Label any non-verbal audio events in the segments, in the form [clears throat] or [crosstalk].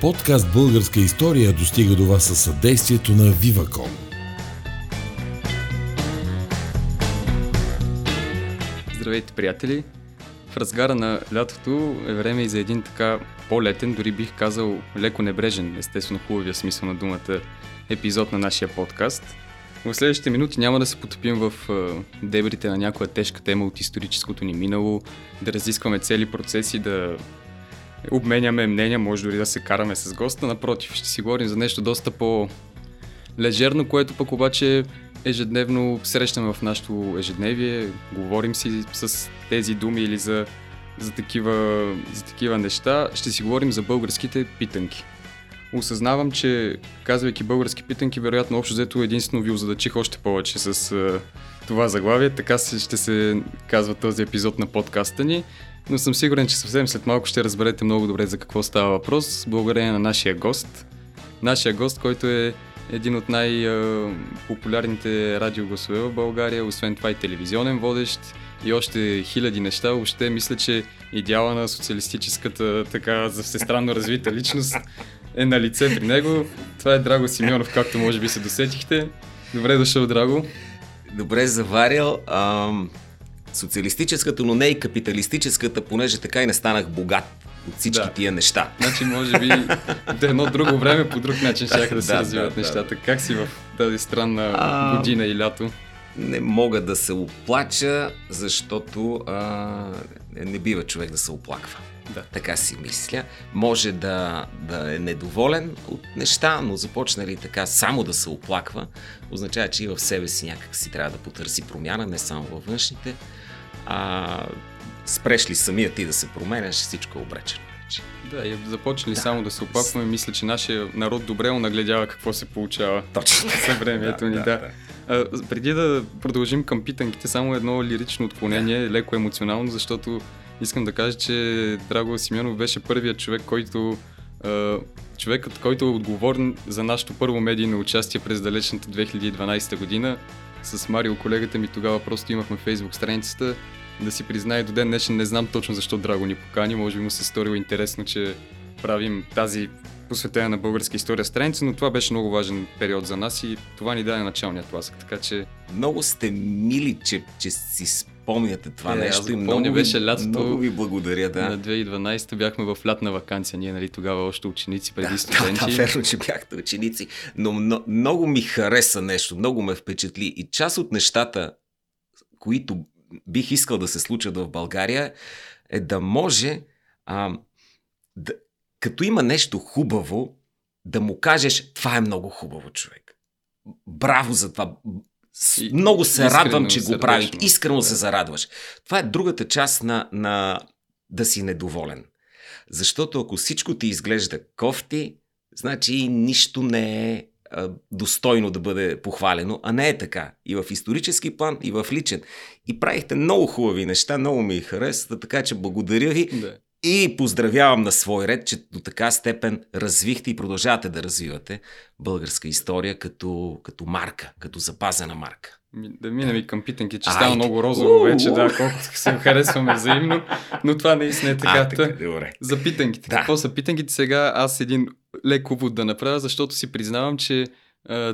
Подкаст Българска история достига до вас със съдействието на Viva.com. Здравейте, приятели! В разгара на лятото е време и за един така по-летен, дори бих казал леко небрежен, естествено хубавия смисъл на думата, епизод на нашия подкаст. В следващите минути няма да се потопим в дебрите на някоя тежка тема от историческото ни минало, да разискваме цели процеси, да обменяме мнения, може дори да се караме с госта. Напротив, ще си говорим за нещо доста по-лежерно, което пък обаче ежедневно срещаме в нашото ежедневие. Говорим си с тези думи или за, за, такива, за такива неща. Ще си говорим за българските питанки. Осъзнавам, че казвайки български питанки, вероятно общо взето единствено ви озадачих още повече с uh, това заглавие. Така ще се казва този епизод на подкаста ни но съм сигурен, че съвсем след малко ще разберете много добре за какво става въпрос, благодарение на нашия гост. Нашия гост, който е един от най-популярните радиогласове в България, освен това и телевизионен водещ и още хиляди неща. Въобще мисля, че идеала на социалистическата така за всестранно развита личност е на лице при него. Това е Драго Симеонов, както може би се досетихте. Добре дошъл, Драго. Добре заварил. Ам социалистическата, но не и капиталистическата, понеже така и не станах богат от всички да. тия неща. Значи, може би, да едно друго време по друг начин [laughs] ще да се да, развиват да, нещата. Да. Как си в тази странна а, година и лято? Не мога да се оплача, защото а, не бива човек да се оплаква. Да. Така си мисля. Може да, да е недоволен от неща, но започне ли така само да се оплаква, означава, че и в себе си някак си трябва да потърси промяна, не само във външните а спреш ли самия ти да се променяш, всичко е обречено. Да, и започнали да. само да се опакваме, мисля, че нашия народ добре нагледява какво се получава. Точно. За времето да, ни, да. да. А, преди да продължим към питанките, само едно лирично отклонение, да. леко емоционално, защото искам да кажа, че Драго Симеонов беше първият човек, който човекът, който е отговорен за нашето първо медийно участие през далечната 2012 година. С Марио, колегата ми, тогава просто имахме фейсбук страницата. Да си признае до ден днешен, не знам точно защо Драго ни покани, може би му се сторило интересно, че правим тази посветена на българска история страница, но това беше много важен период за нас и това ни даде началният тласък, така че... Много сте мили, че, че си спомняте това е, нещо. И много ви, беше лятото. Много ви благодаря, да. На 2012 бяхме в лятна вакансия, ние нали тогава още ученици преди да, студенти. Да, да, верно, че бяхте ученици, но много, много ми хареса нещо, много ме впечатли и част от нещата, които бих искал да се случат в България, е да може, а, да, като има нещо хубаво, да му кажеш, това е много хубаво, човек. Браво за това. И, Много се радвам, че го правите. Искрено да. се зарадваш. Това е другата част на, на да си недоволен. Защото ако всичко ти изглежда кофти, значи нищо не е а, достойно да бъде похвалено, а не е така. И в исторически план, и в личен. И правихте много хубави неща, много ми харесва, така че благодаря ви. Да. И поздравявам на свой ред, че до така степен развихте и продължавате да развивате българска история като, като марка, като запазена марка. Да минем и към питанки, че става много розово вече, да, колкото [laughs] се харесваме взаимно, но това наистина е така. А, така добре. За питанките. Да. Какво са питанките? Сега аз един лек увод да направя, защото си признавам, че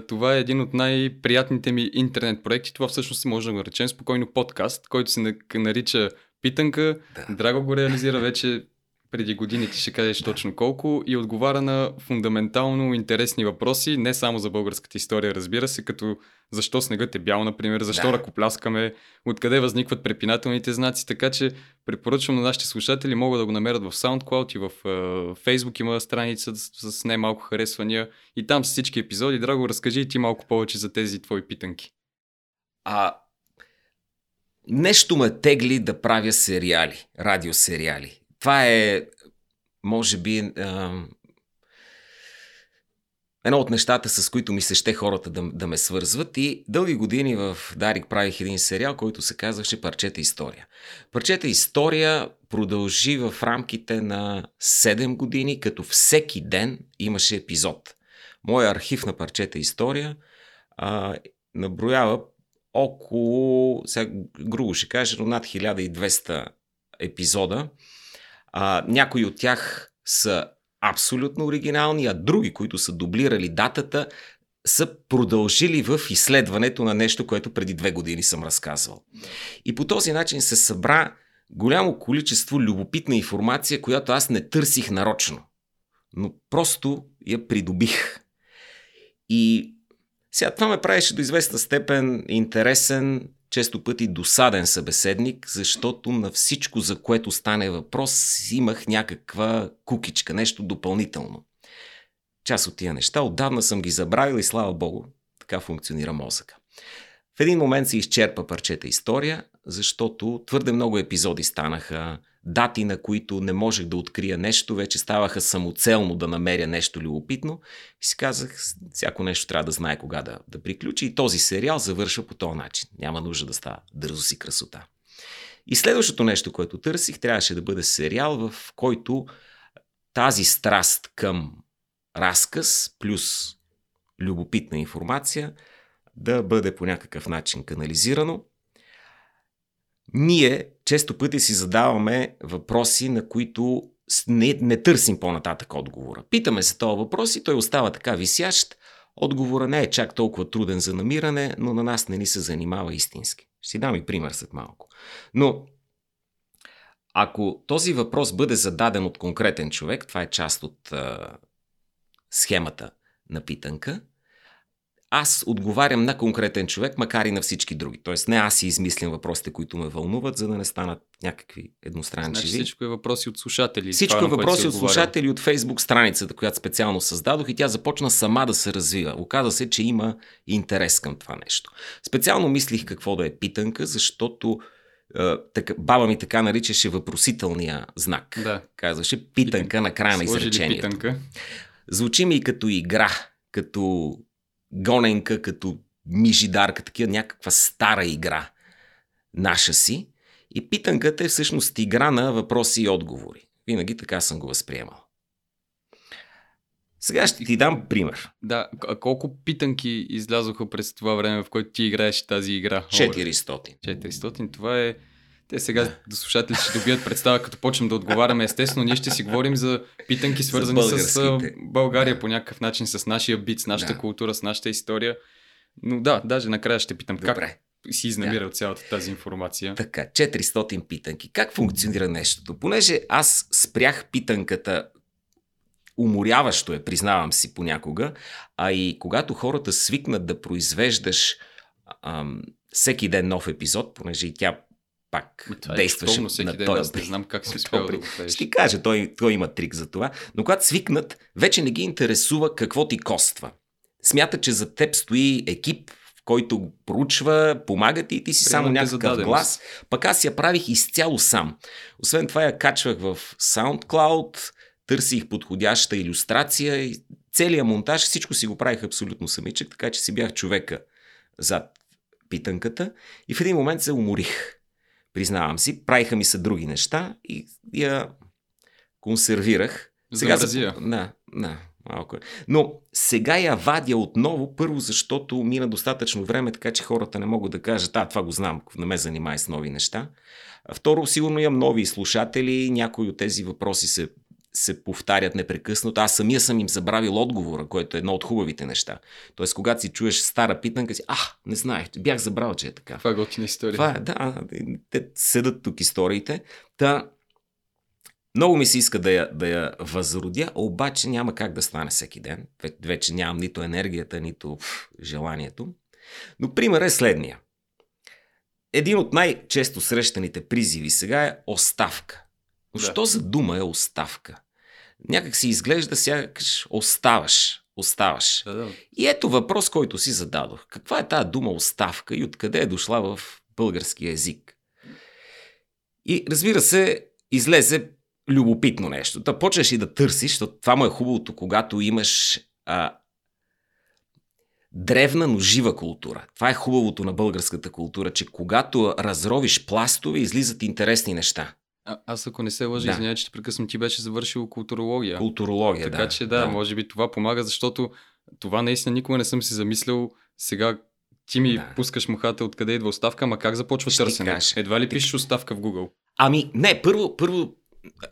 това е един от най-приятните ми интернет проекти. Това всъщност може да го речем спокойно подкаст, който се нарича питанка. Да. Драго го реализира вече преди години, ти ще кажеш точно колко, и отговаря на фундаментално интересни въпроси, не само за българската история, разбира се, като защо снегът е бял, например, защо да. ръкопляскаме, откъде възникват препинателните знаци, така че препоръчвам на нашите слушатели, могат да го намерят в SoundCloud и в uh, Facebook има страница с, с не малко харесвания и там с всички епизоди. Драго, разкажи и ти малко повече за тези твои питанки. А, нещо ме тегли да правя сериали, радиосериали. Това е, може би, а, едно от нещата, с които ми се ще хората да, да ме свързват. И дълги години в Дарик правих един сериал, който се казваше Парчета история. Парчета история продължи в рамките на 7 години, като всеки ден имаше епизод. Моя архив на Парчета история а, наброява около, сега грубо ще кажа, но над 1200 епизода. А, някои от тях са абсолютно оригинални, а други, които са дублирали датата, са продължили в изследването на нещо, което преди две години съм разказвал. И по този начин се събра голямо количество любопитна информация, която аз не търсих нарочно, но просто я придобих. И сега това ме правеше до известна степен интересен, често пъти досаден събеседник, защото на всичко, за което стане въпрос, имах някаква кукичка, нещо допълнително. Част от тия неща отдавна съм ги забравил и слава богу, така функционира мозъка. В един момент се изчерпа парчета история, защото твърде много епизоди станаха, дати на които не можех да открия нещо, вече ставаха самоцелно да намеря нещо любопитно и си казах, всяко нещо трябва да знае кога да, да приключи и този сериал завършва по този начин. Няма нужда да става дързо си красота. И следващото нещо, което търсих, трябваше да бъде сериал, в който тази страст към разказ плюс любопитна информация да бъде по някакъв начин канализирано. Ние често пъти си задаваме въпроси, на които не, не търсим по-нататък отговора. Питаме се този въпрос и той остава така висящ. Отговора не е чак толкова труден за намиране, но на нас не ни се занимава истински. Ще си дам и пример след малко. Но ако този въпрос бъде зададен от конкретен човек, това е част от а, схемата на питанка, аз отговарям на конкретен човек, макар и на всички други. Тоест не аз си измислям въпросите, които ме вълнуват, за да не станат някакви едностранчиви. Значи всичко е въпроси от слушатели. Всичко е въпроси от слушатели от Фейсбук страницата, която специално създадох и тя започна сама да се развива. Оказа се, че има интерес към това нещо. Специално мислих какво да е питанка, защото е, така, баба ми така наричаше въпросителния знак. Да. Казваше питанка на края на изречението. Питанка. Звучи ми и като игра, като гоненка, като мижидарка, такива някаква стара игра наша си. И питанката е всъщност игра на въпроси и отговори. Винаги така съм го възприемал. Сега ще ти дам пример. Да, а колко питанки излязоха през това време, в което ти играеш тази игра? 400. 400, това е те сега до слушатели ще добият представа, като почнем да отговаряме. Естествено, ние ще си говорим за питанки, свързани с България по някакъв начин, с нашия бит, с нашата да. култура, с нашата история. Но да, даже накрая ще питам Добре. как си изнамирал да. цялата тази информация. Така, 400 питанки. Как функционира нещото? Понеже аз спрях питанката уморяващо е, признавам си понякога, а и когато хората свикнат да произвеждаш ам, всеки ден нов епизод, понеже и тя пак е действаше на всеки ден, аз не знам как си успял да го Ще ти кажа, той, той има трик за това. Но когато свикнат, вече не ги интересува какво ти коства. Смята, че за теб стои екип, който проучва, помага ти и ти си само някакъв глас. Пък аз я правих изцяло сам. Освен това я качвах в SoundCloud, търсих подходяща иллюстрация и целият монтаж, всичко си го правих абсолютно самичък, така че си бях човека зад питанката и в един момент се уморих. Признавам си, правиха ми се други неща и я консервирах. Сега за... Да, да, малко е. Но сега я вадя отново, първо защото мина достатъчно време, така че хората не могат да кажат, а, това го знам, не ме занимай с нови неща. Второ, сигурно имам нови слушатели, някои от тези въпроси се се повтарят непрекъснато. Аз самия съм им забравил отговора, което е едно от хубавите неща. Тоест, когато си чуеш стара питанка, си, а, не знаех, бях забрал, че е така. Това е готина история. Това е, да, те седат тук историите. Та, много ми се иска да я, да я възродя, обаче няма как да стане всеки ден. Вече нямам нито енергията, нито пф, желанието. Но пример е следния. Един от най-често срещаните призиви сега е оставка. Но да. що за дума е оставка? Някак си изглежда сякаш оставаш. Оставаш. Да, да. И ето въпрос, който си зададох. Каква е тази дума оставка и откъде е дошла в българския език? И разбира се, излезе любопитно нещо. Да почнеш и да търсиш, защото това му е хубавото, когато имаш а, древна, но жива култура. Това е хубавото на българската култура, че когато разровиш пластове, излизат интересни неща. А, аз ако не се лъжа, да. извинявай, че те прекъсвам, ти беше завършил културология. Културология, така да. че да, да, може би това помага, защото това наистина никога не съм си замислял. Сега ти ми да. пускаш мухата откъде идва оставка, ама как започва Ще търсене? Едва ли пишеш оставка в Google? Ами, не, първо, първо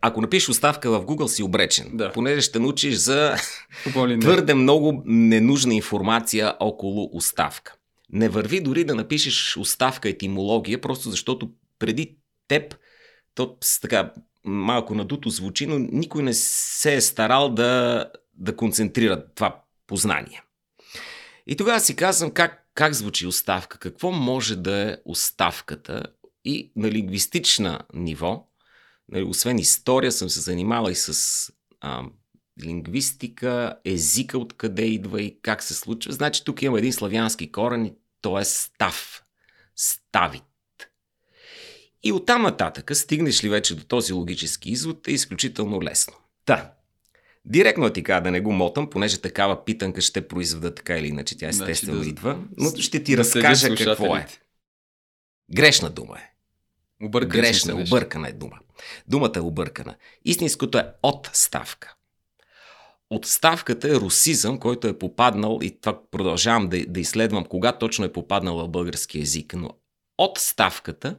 ако напишеш оставка в Google, си обречен. Да. Понеже ще научиш за [laughs] не? твърде много ненужна информация около оставка. Не върви дори да напишеш оставка етимология, просто защото преди теб, то с така малко надуто звучи, но никой не се е старал да, да концентрира това познание. И тогава си казвам как, как звучи оставка, какво може да е оставката и на лингвистична ниво, нали, освен история, съм се занимавал и с а, лингвистика, езика откъде идва и как се случва. Значи тук има един славянски корен и то е став. Ставит. И оттам нататък, стигнеш ли вече до този логически извод, е изключително лесно. Та, директно ти кажа да не го мотам, понеже такава питанка ще произведа така или иначе, тя естествено Значи да- идва, но ще ти да разкажа какво е. Грешна дума е. Се Грешна, объркана е дума. Думата е объркана. Истинското е отставка. Отставката е русизъм, който е попаднал, и това продължавам да, да изследвам кога точно е попаднал в български язик, но отставката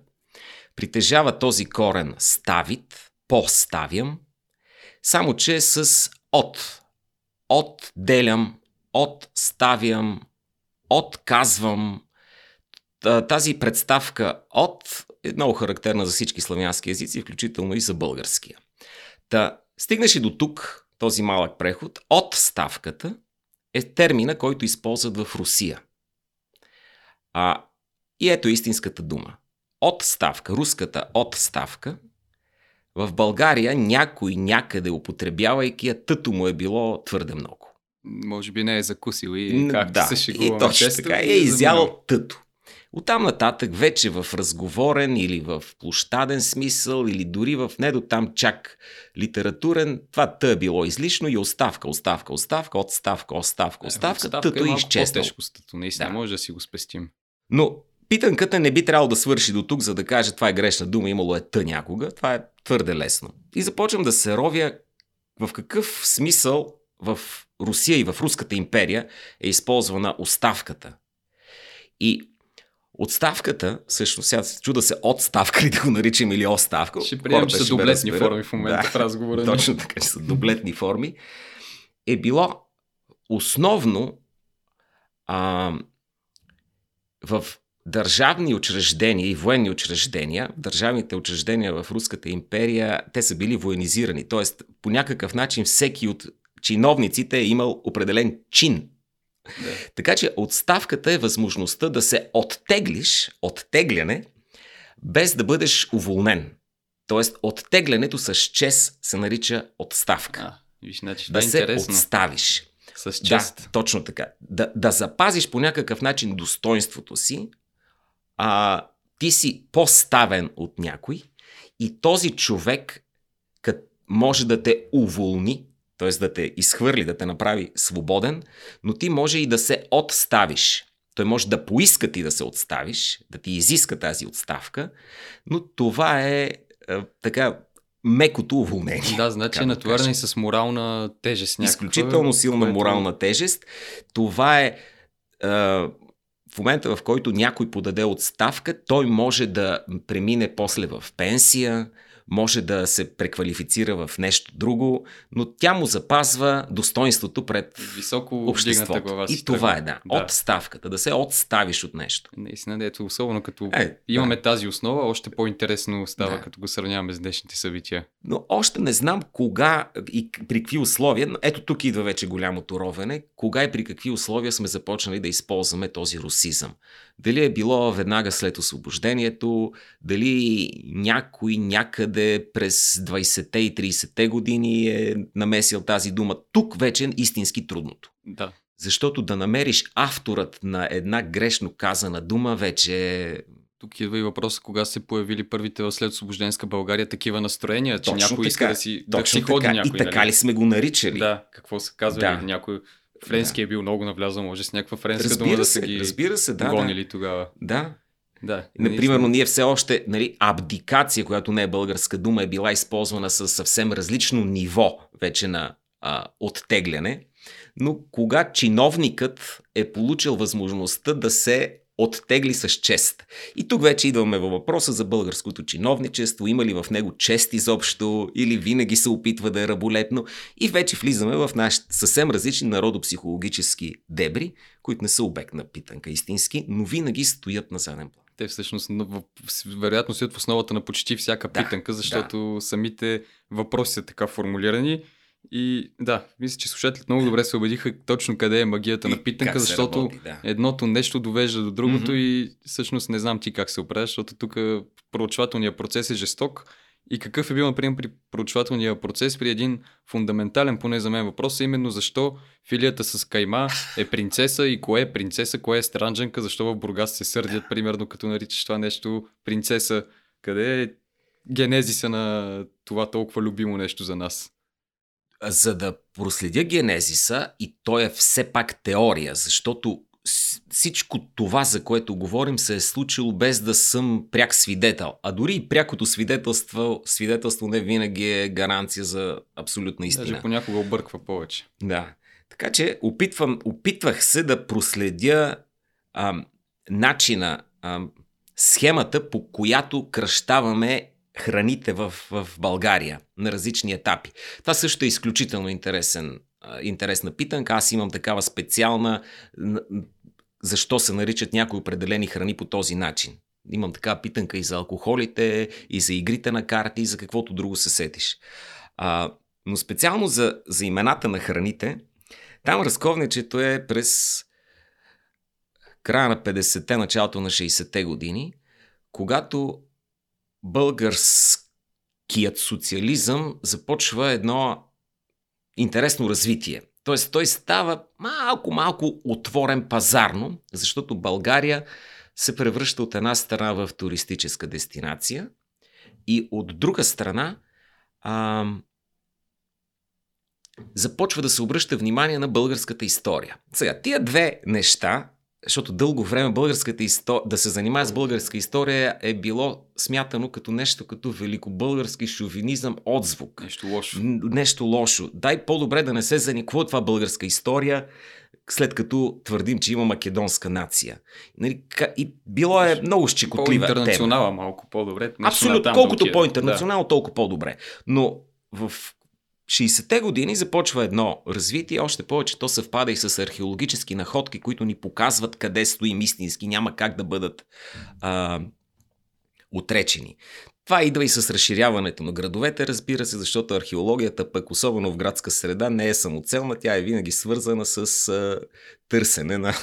притежава този корен ставит, поставям, само че с от. Отделям, отставям, отказвам. Та- Тази представка от е много характерна за всички славянски езици, включително и за българския. Та, стигнеш и до тук, този малък преход, отставката е термина, който използват в Русия. А, и ето истинската дума. Отставка, руската отставка, в България някой някъде употребявайки я, тъто му е било твърде много. Може би не е закусил и както да, се шегуваме и точно често, така. Е е изял тъто. Оттам нататък вече в разговорен или в площаден смисъл или дори в не до там чак литературен, това тъ е било излишно и оставка, оставка, оставка, отставка, оставка, оставка, Отставка тъто е е малко изчезнал. по-тежко стато, наистина, Да. може да си го спестим. Но питанката не би трябвало да свърши до тук, за да каже това е грешна дума, имало е тъ някога. Това е твърде лесно. И започвам да се ровя в какъв смисъл в Русия и в Руската империя е използвана оставката. И отставката, всъщност сега се чуда се отставка [laughs] ли да го наричам или оставка. Ще приемем, че са разберат. форми в момента Да. в разговора [laughs] ни. Точно така, че са дублетни форми, е било основно а, в държавни учреждения и военни учреждения, държавните учреждения в Руската империя, те са били военизирани. Тоест, по някакъв начин всеки от чиновниците е имал определен чин. Да. Така че отставката е възможността да се оттеглиш, оттегляне, без да бъдеш уволнен. Тоест, оттеглянето с чест се нарича отставка. А, виж, значи, да е се интересно. отставиш. С чест. Да, точно така. Да, да запазиш по някакъв начин достоинството си, а ти си поставен от някой и този човек кът, може да те уволни, т.е. да те изхвърли, да те направи свободен, но ти може и да се отставиш. Той може да поиска ти да се отставиш, да ти изиска тази отставка, но това е, е така мекото уволнение. Да, значи е натоварен и с морална тежест. Някаква, Изключително силна морална тежест. Това е а, в момента, в който някой подаде отставка, той може да премине после в пенсия, може да се преквалифицира в нещо друго, но тя му запазва достоинството пред Високо обществото. глава. И това е, да. да. Отставката, да се отставиш от нещо. Наистина, да, ето, особено като Е, имаме да. тази основа, още по-интересно става, Да. като го сравняваме с днешните събития. Но още не знам кога и при какви условия, ето тук идва вече голямото ровене, кога и при какви условия сме започнали да използваме този русизъм. Дали е било веднага след освобождението, дали някой някъде през 20-те и 30-те години е намесил тази дума. Тук вече е истински трудното. Да. Защото да намериш авторът на една грешно казана дума вече е Тук идва и въпроса кога се появили първите в след освобожденска България такива настроения, че Точно някой иска така. да си, да точно си ходи така. някой. И така нали? ли сме го наричали? Да, какво са казвали Да. някой. Френски е бил много навлязал, може с някаква френска Разбира дума да се, са ги разбира се, да, гонили тогава. да. Да. Например, ние все още, нали, абдикация, която не е българска дума, е била използвана с съвсем различно ниво вече на а, оттегляне, но кога чиновникът е получил възможността да се оттегли с чест. И тук вече идваме във въпроса за българското чиновничество, има ли в него чест изобщо или винаги се опитва да е раболепно и вече влизаме в наши съвсем различни народопсихологически дебри, които не са обект на питанка истински, но винаги стоят на заден план. Те всъщност вероятно стоят в основата на почти всяка да, питанка, защото да. самите въпроси са така формулирани и да, мисля, че слушателите много добре се убедиха точно къде е магията и на питанка, защото работи, да. едното нещо довежда до другото mm-hmm. и всъщност не знам ти как се оправяш, защото тук проучвателният процес е жесток. И какъв е бил, например, при проучвателния процес при един фундаментален, поне за мен въпрос, е именно защо филията с Кайма е принцеса и кое е принцеса, кое е странджанка, защо в Бургас се сърдят, примерно, като наричаш това нещо принцеса. Къде е генезиса на това толкова любимо нещо за нас? За да проследя генезиса, и той е все пак теория, защото всичко това, за което говорим, се е случило без да съм пряк свидетел. А дори и прякото свидетелство, свидетелство не винаги е гаранция за абсолютна истина. Даже понякога обърква повече. Да. Така че опитвам, опитвах се да проследя а, начина, а, схемата, по която кръщаваме храните в, в България на различни етапи. Това също е изключително интересен, интересна питанка. Аз имам такава специална защо се наричат някои определени храни по този начин. Имам такава питанка и за алкохолите, и за игрите на карти, и за каквото друго се сетиш. А, но специално за, за имената на храните, там разковничето е през края на 50-те, началото на 60-те години, когато българският социализъм започва едно интересно развитие. Тоест той става малко-малко отворен пазарно, защото България се превръща от една страна в туристическа дестинация и от друга страна а, започва да се обръща внимание на българската история. Сега, тия две неща защото дълго време българската история, да се занимава с българска история е било смятано като нещо като великобългарски шовинизъм, отзвук. Нещо лошо. Нещо лошо. Дай по-добре да не се. Какво е това българска история, след като твърдим, че има македонска нация? Нали, и било е много щекотлива по-интернационала малко по-добре. Абсолютно. Колкото да по-интернационал, да. толкова по-добре. Но в 60-те години започва едно развитие, още повече то съвпада и с археологически находки, които ни показват къде стоим истински, няма как да бъдат а, отречени. Това идва и с разширяването на градовете, разбира се, защото археологията, пък особено в градска среда, не е самоцелна, тя е винаги свързана с а, търсене на,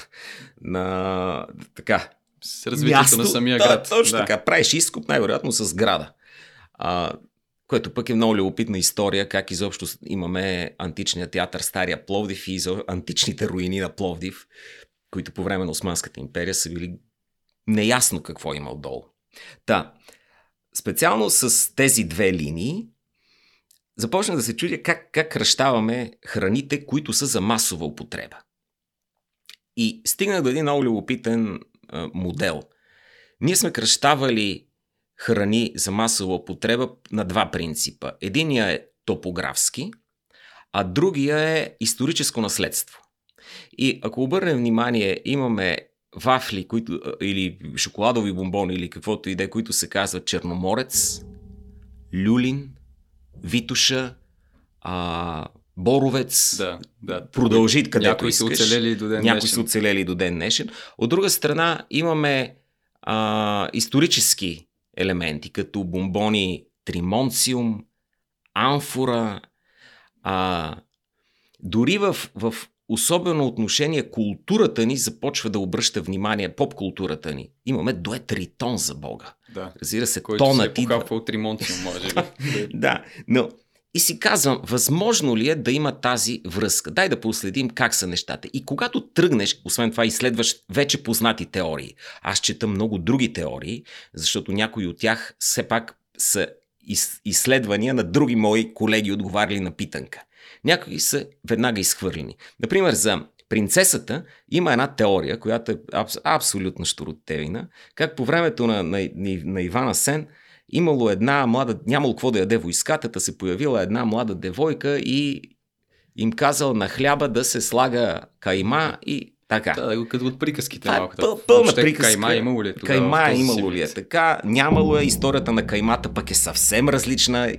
на така. С развитието място, на самия град. Да, точно да. така. Правиш изкуп най-вероятно с града. А, което пък е много любопитна история, как изобщо имаме античния театър Стария Пловдив и античните руини на Пловдив, които по време на Османската империя са били неясно какво има отдолу. Та, специално с тези две линии, започна да се чудя как, как кръщаваме храните, които са за масова употреба. И стигнах до един много любопитен а, модел. Ние сме кръщавали храни за масова употреба на два принципа. Единия е топографски, а другия е историческо наследство. И ако обърнем внимание, имаме вафли които, или шоколадови бомбони или каквото и да е, които се казват Черноморец, Люлин, Витуша, а, Боровец, да, да. продължи където Някои искаш. са оцелели до ден Някои са оцелели до ден днешен. От друга страна имаме а, исторически елементи, като бомбони Тримонциум, Амфора, а, дори в, в особено отношение културата ни започва да обръща внимание, поп-културата ни. Имаме дует Тритон за Бога. Да. Разбира се, Който тонът се е от Тримонциум, може би. [laughs] да, но и си казвам, възможно ли е да има тази връзка? Дай да последим как са нещата. И когато тръгнеш, освен това, изследваш вече познати теории. Аз чета много други теории, защото някои от тях все пак са изследвания на други мои колеги, отговаряли на питанка. Някои са веднага изхвърлени. Например, за принцесата има една теория, която е аб- абсолютно щуротевина, как по времето на, на, на, на Ивана Сен – имало една млада, нямало какво да яде войската, се появила една млада девойка и им казал на хляба да се слага кайма и Така. Да, като от приказките Това е малко. пъл, пълна Въобще, приказка. Кайма имало ли е тогава? Кайма е имало ли е така? Нямало е. Историята на каймата пък е съвсем различна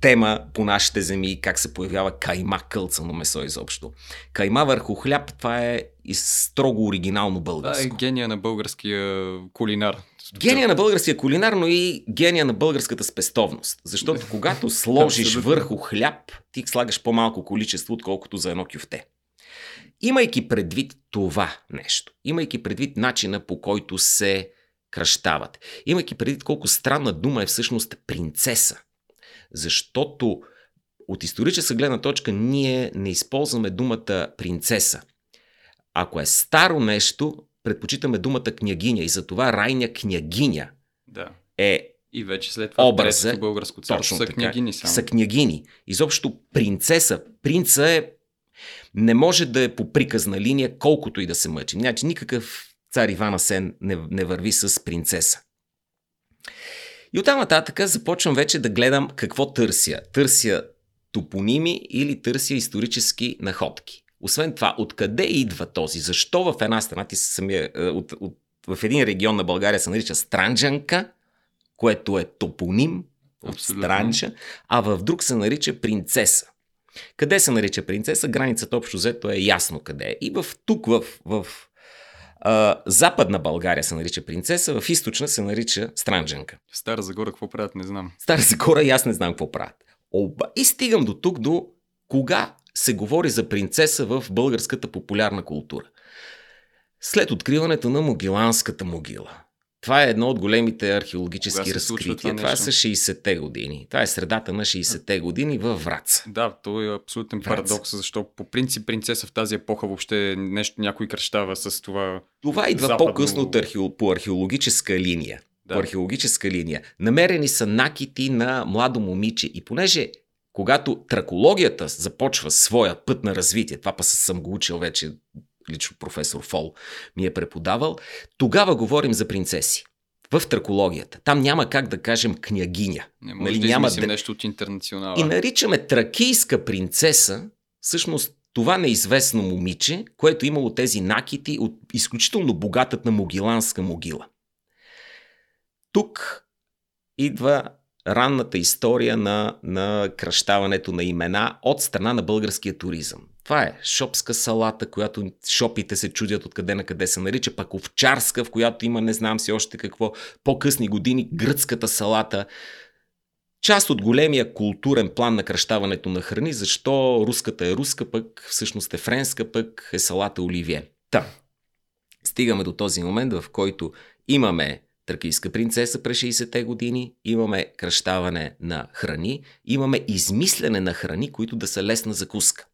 тема по нашите земи, как се появява кайма, кълцано месо изобщо. Кайма върху хляб, това е и строго оригинално Това е българско. гения на българския кулинар. Гения на българския кулинар, но и гения на българската спестовност. Защото когато [laughs] сложиш върху хляб, ти слагаш по-малко количество, отколкото за едно кюфте. Имайки предвид това нещо, имайки предвид начина по който се кръщават, имайки предвид колко странна дума е всъщност принцеса, защото от историческа гледна точка ние не използваме думата принцеса. Ако е старо нещо, предпочитаме думата княгиня и затова райня княгиня Да. е И вече след това Образа, българско царство са така. княгини само. Са княгини. Изобщо принцеса. Принца е... Не може да е по приказна линия, колкото и да се мъчи. Значи никакъв цар Иван Асен не, не върви с принцеса. И оттам нататък започвам вече да гледам какво търся. Търся топоними или търся исторически находки. Освен това, откъде идва този? Защо в една страна ти самия, е, от, от, в един регион на България се нарича Странджанка, което е топоним от Абсолютно. Странджа, а в друг се нарича принцеса. Къде се нарича принцеса? Границата общо взето е ясно къде е. И в, тук в, в а, западна България се нарича принцеса, в източна се нарича Странджанка. В Стара Загора какво правят, не знам. Стара Загора и аз не знам какво правят. Оба... И стигам до тук, до кога се говори за принцеса в българската популярна култура. След откриването на Могиланската могила. Това е едно от големите археологически Кога разкрития. това Това, са 60-те години. Това е средата на 60-те години във Враца. Да, то е абсолютен Враца. парадокс, защото по принцип принцеса в тази епоха въобще нещо някой кръщава с това. Това идва Западно- по-късно от архео... по археологическа линия. Да. По археологическа линия. Намерени са накити на младо момиче. И понеже когато тракологията започва своя път на развитие, това па съм го учил вече, лично професор Фол ми е преподавал, тогава говорим за принцеси. В тракологията. Там няма как да кажем княгиня. Не може Нали, да няма да- нещо от интернационала. И наричаме тракийска принцеса, всъщност това неизвестно момиче, което имало тези накити от изключително богатата могиланска могила. Тук идва ранната история на, на кръщаването на имена от страна на българския туризъм. Това е шопска салата, която шопите се чудят откъде на къде се нарича, пък овчарска, в която има не знам си още какво, по-късни години гръцката салата. Част от големия културен план на кръщаването на храни, защо руската е руска, пък всъщност е френска, пък е салата оливие. Та, стигаме до този момент, в който имаме тракийска принцеса през 60-те години, имаме кръщаване на храни, имаме измислене на храни, които да са лесна закуска.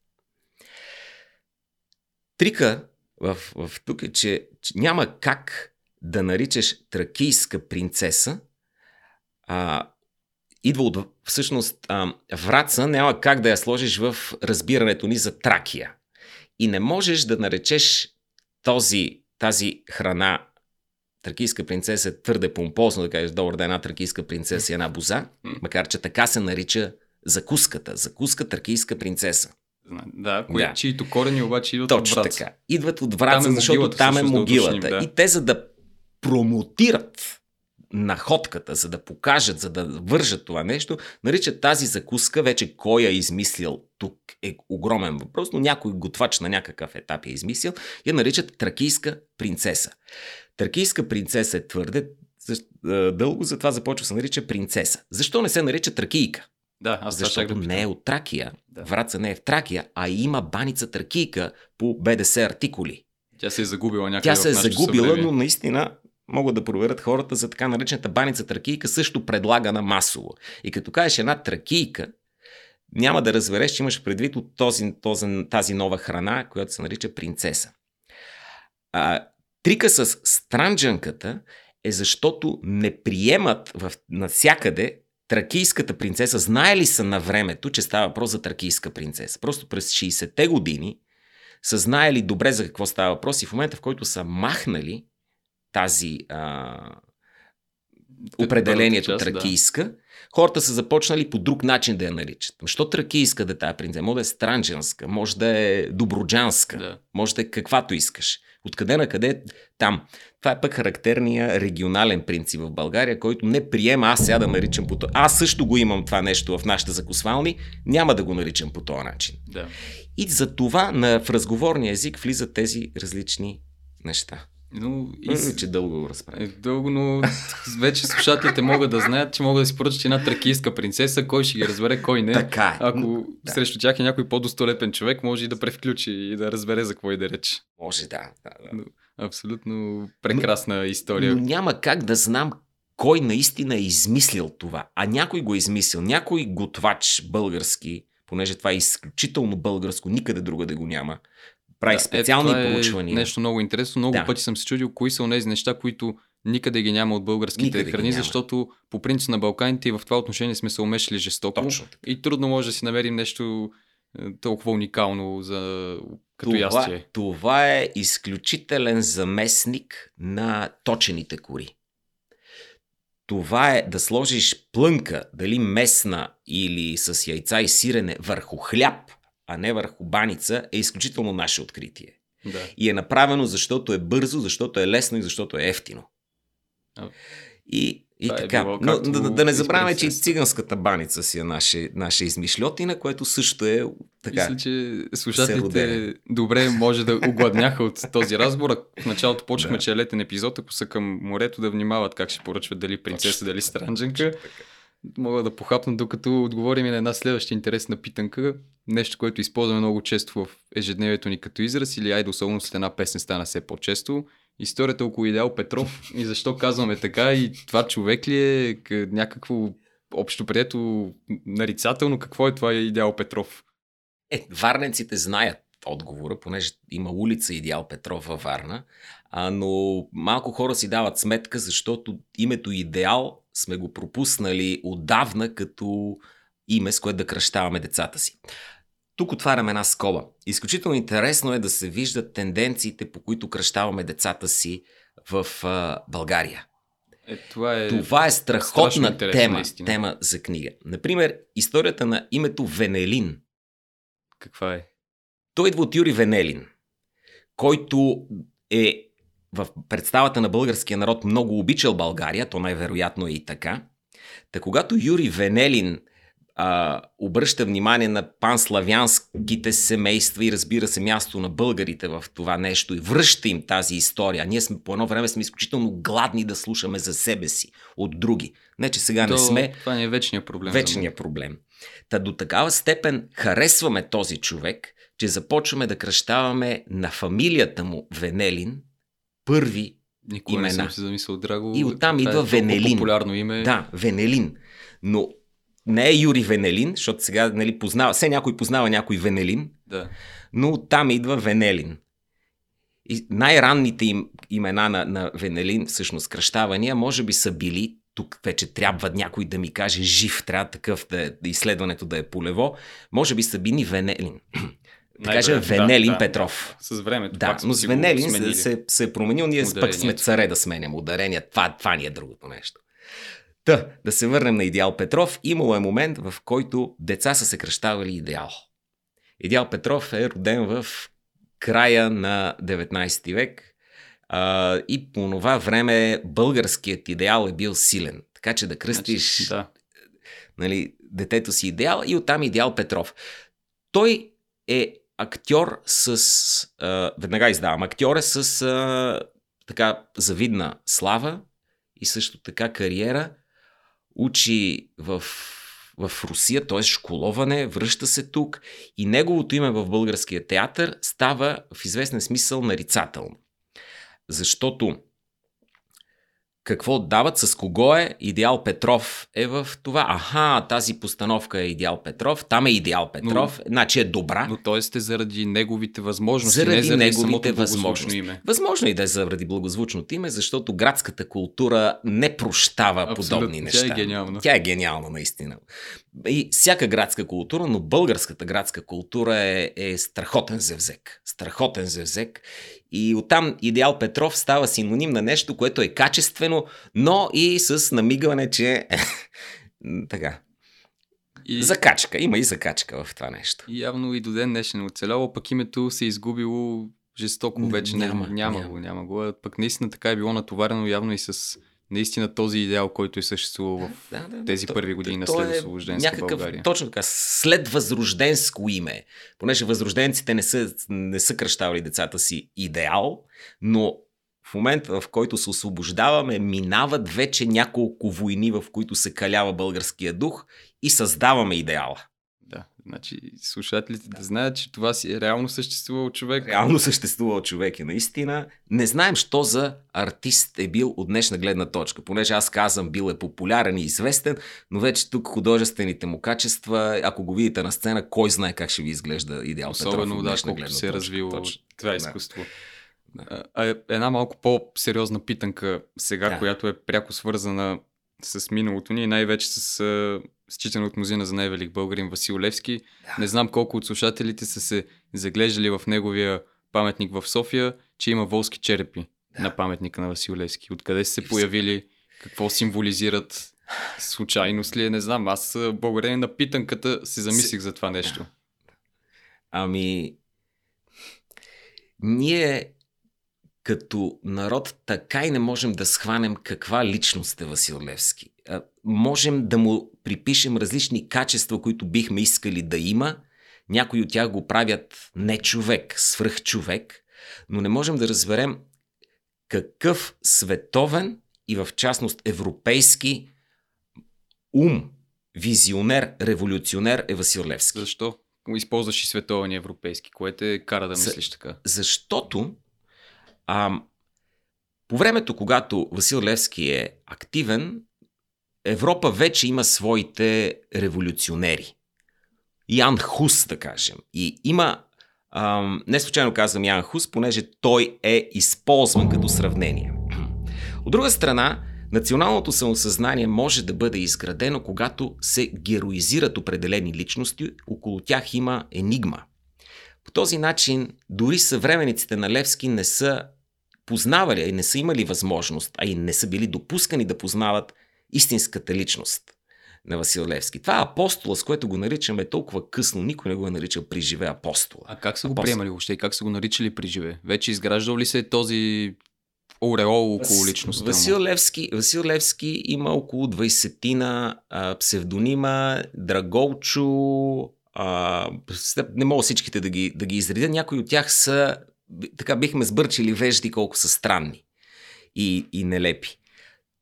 Трика в, в тук е, че, че няма как да наричаш тракийска принцеса, а, идва от всъщност а, Враца, няма как да я сложиш в разбирането ни за Тракия. И не можеш да наречеш този, тази храна тракийска принцеса е твърде помпозно да кажеш добър да една тракийска принцеса и една боза, макар че така се нарича закуската. Закуска тракийска принцеса. Да, кои, Да. чието корени обаче идват от Точно Враца. така. Идват от Враца, Там е защото могилата, там е могилата. да. И те за да промотират находката, за да покажат, за да вържат това нещо, наричат тази закуска, вече кой е измислил тук е огромен въпрос, но някой готвач на някакъв етап е измислил, я наричат тракийска принцеса. Тракийска принцеса е твърде а, дълго, затова започва се нарича принцеса. Защо не се нарича тракийка? Да, аз Защото да не е от Тракия. Да. Враца не е в Тракия, а има баница Тракийка по БДС артикули. Тя се е загубила някъде Тя се е загубила, но наистина могат да проверят хората за така наречената баница тракийка, също предлагана масово. И като кажеш една тракийка, няма да разбереш, че имаш предвид от този, този, тази нова храна, която се нарича принцеса. А, трика с странджанката е защото не приемат в, навсякъде тракийската принцеса. Знаели са на времето, че става въпрос за тракийска принцеса. Просто през 60-те години са знаели добре за какво става въпрос и в момента, в който са махнали тази, а, определението част, да. тракийска, хората са започнали по друг начин да я наричат. Що тракийска да е тая принцеса? Може да е странджанска, може да е доброджанска, Да. може да е каквато искаш. Откъде на къде? Там. Това е пък характерния регионален принцип в България, който не приема аз сега да наричам по този. Аз също го имам това нещо в нашите закусвални, няма да го наричам по този начин. Да. И за това на, в разговорния език влизат тези различни неща. Но и Мисля, че дълго го разправя. е дълго, но вече слушателите могат да знаят, че могат да си поръчат една тракийска принцеса, кой ще ги разбере, кой не. Така е. Ако Да. срещу тях е някой по-достолепен човек, може и да превключи и да разбере за какво и да реч. Може да. да, да. Абсолютно прекрасна история. Но няма как да знам кой наистина е измислил това. А някой го е измислил. Някой готвач български, понеже това е изключително българско, никъде друга да го няма. Прави Да, специални е, проучвания. Е нещо много интересно. Много Да. пъти съм се чудил кои са тези неща, които никъде ги няма от българските Никъде храни, защото по принцип на Балканите и в това отношение сме се умешали жестоко. Точно така. И трудно може да си намерим нещо е, толкова уникално за като това, ястие. това е изключителен заместник на точените кори. Това е да сложиш плънка, дали местна или с яйца и сирене, върху хляб, а не върху баница, е изключително наше откритие. Да. И е направено защото е бързо, защото е лесно и защото е ефтино. А, И, и е така. било Но да, да не забравяме, че и циганската баница си е наша, наша измишлетина, което също е така. Мисля, че слушателите добре може да огладняха от този [laughs] разговор. В началото почнахме, Да. че е летен епизод, ако са към морето да внимават как ще поръчват дали принцеса, дали страндженка. Мога да похапна, докато отговорим и на една следваща интересна питанка. Нещо, което използваме много често в ежедневието ни като израз или айде особено след една песен стана все по-често. Историята около Идеал Петров и защо казваме така и това човек ли е някакво общо прието нарицателно, какво е това Идеал Петров? Е, варненците знаят отговора, понеже има улица Идеал Петров във Варна, а, но малко хора си дават сметка, защото името Идеал сме го пропуснали отдавна като име, с което да кръщаваме децата си. Тук отварям една скоба. Изключително интересно е да се виждат тенденциите, по които кръщаваме децата си в а, България. Е, това е... Това е страхотна тема, наистина. тема за книга. Например, историята на името Венелин. Каква е? Той идва от Юри Венелин, който е в представата на българския народ много обичал България, то най-вероятно е и така. Та когато Юри Венелин а, обръща внимание на панславянските семейства и разбира се място на българите в това нещо и връща им тази история. Ние сме по едно време сме изключително гладни да слушаме за себе си от други. Не, че сега не То- сме, Това не е вечният проблем. за вечния проблем. Та до такава степен харесваме този човек, че започваме да кръщаваме на фамилията му Венелин първи. Никога не съм имена. се замислял, Драго. И оттам идва е толкова Венелин. популярно име. Да, Венелин. Но не е Юри Венелин, защото сега нали, познава, все някой познава някой Венелин, да. но оттам идва Венелин. И най-ранните им, имена на, на Венелин, всъщност кръщавания, може би са били, тук вече трябва някой да ми каже жив, трябва такъв да, е- да изследването да е полево, може би са били Венелин. [clears throat] да кажем Венелин да, Петров. С времето. Да, но с Венелин се, се, се е променил, ние пък сме царе да сменям ударения. Това, това ни е другото нещо. Та, да се върнем на Идеал Петров. Имало е момент, в който деца са се кръщавали Идеал. Идеал Петров е роден в края на 19 век а, и по това време българският идеал е бил силен. Така че да кръстиш Значи, да. нали, детето си идеал и оттам идеал Петров. Той е актьор с... А, веднага издавам. Актьор е с а, така завидна слава и също така кариера. Учи в, в Русия, т.е. школоване, връща се тук и неговото име в българския театър става в известен смисъл нарицателно. Защото какво дават, с кого е, Идеал Петров е в това. Аха, тази постановка е Идеал Петров, там е Идеал Петров, значи е добра. Но т.е. е заради неговите възможности, Заради не заради неговите възможности. име. Възможно и да е заради благозвучното име, защото градската култура не прощава Абсолютно, подобни тя неща. е гениална. Тя е гениална, наистина. И всяка градска култура, но българската градска култура е, е страхотен зевзек. Страхотен зевзек. И оттам Идеал Петров става синоним на нещо, което е качествено, но и с намигване, че [laughs] така. И... Закачка. Има и закачка в това нещо. И явно и до ден днешен е оцеляло, пък името се е изгубило жестоко вече. Няма, не, няма, няма го, няма го. А пък наистина така е било натоварено явно и с наистина този идеал, който е съществувал в да, да, тези то, първи години на след е освобожденска някакъв, България. Точно така, след възрожденско име, понеже възрожденците не са, не са кръщавали децата си идеал, но в момента, в който се освобождаваме, минават вече няколко войни, в които се калява българския дух и създаваме идеала. Значи слушателите да, знаят, че това си е реално съществувал човек. Реално съществувал човек и наистина. Не знаем, що за артист е бил от днешна гледна точка, понеже аз казвам бил е популярен и известен, но вече тук художествените му качества, ако го видите на сцена, кой знае как ще ви изглежда идеал Особено, Петров да, колко се е развил това изкуство. Да. А, една малко по-сериозна питанка сега, да. която е пряко свързана с миналото ни най-вече с считан от мнозина за най-велик българин Васил Левски. Да. Не знам колко от слушателите са се заглеждали в неговия паметник в София, че има волски черепи да. на паметника на Васил Левски. Откъде са се появили, какво символизират, случайност ли е, не знам. Аз благодарение на питанката се замислих за това нещо. Ами, ние като народ така и не можем да схванем каква личност е Васил Левски. Можем да му припишем различни качества, които бихме искали да има. Някои от тях го правят не човек, свръхчовек, но не можем да разберем какъв световен и в частност европейски ум, визионер, революционер е Васил Левски. Защо? Използваш и световен и европейски, което е кара да мислиш така. Защото а, по времето, когато Васил Левски е активен, Европа вече има своите революционери. Ян Хус, да кажем. И има, а, не случайно казвам Ян Хус, понеже той е използван като сравнение. [clears throat] От друга страна, националното самосъзнание може да бъде изградено, когато се героизират определени личности, около тях има енигма. По този начин, дори съвременниците на Левски не са познавали, и не са имали възможност, а и не са били допускани да познават истинската личност на Васил Левски. Това е апостола, с което го наричаме толкова късно. Никой не го е наричал при живе апостола. А как са го приемали въобще и как са го наричали при живе? Вече изграждал ли се този ореол около личността Васил Левски, Васил Левски има около 20 а, псевдонима, Драголчо, а, не мога всичките да ги, да ги изредя. Някои от тях са, така бихме сбърчили вежди колко са странни и, и нелепи.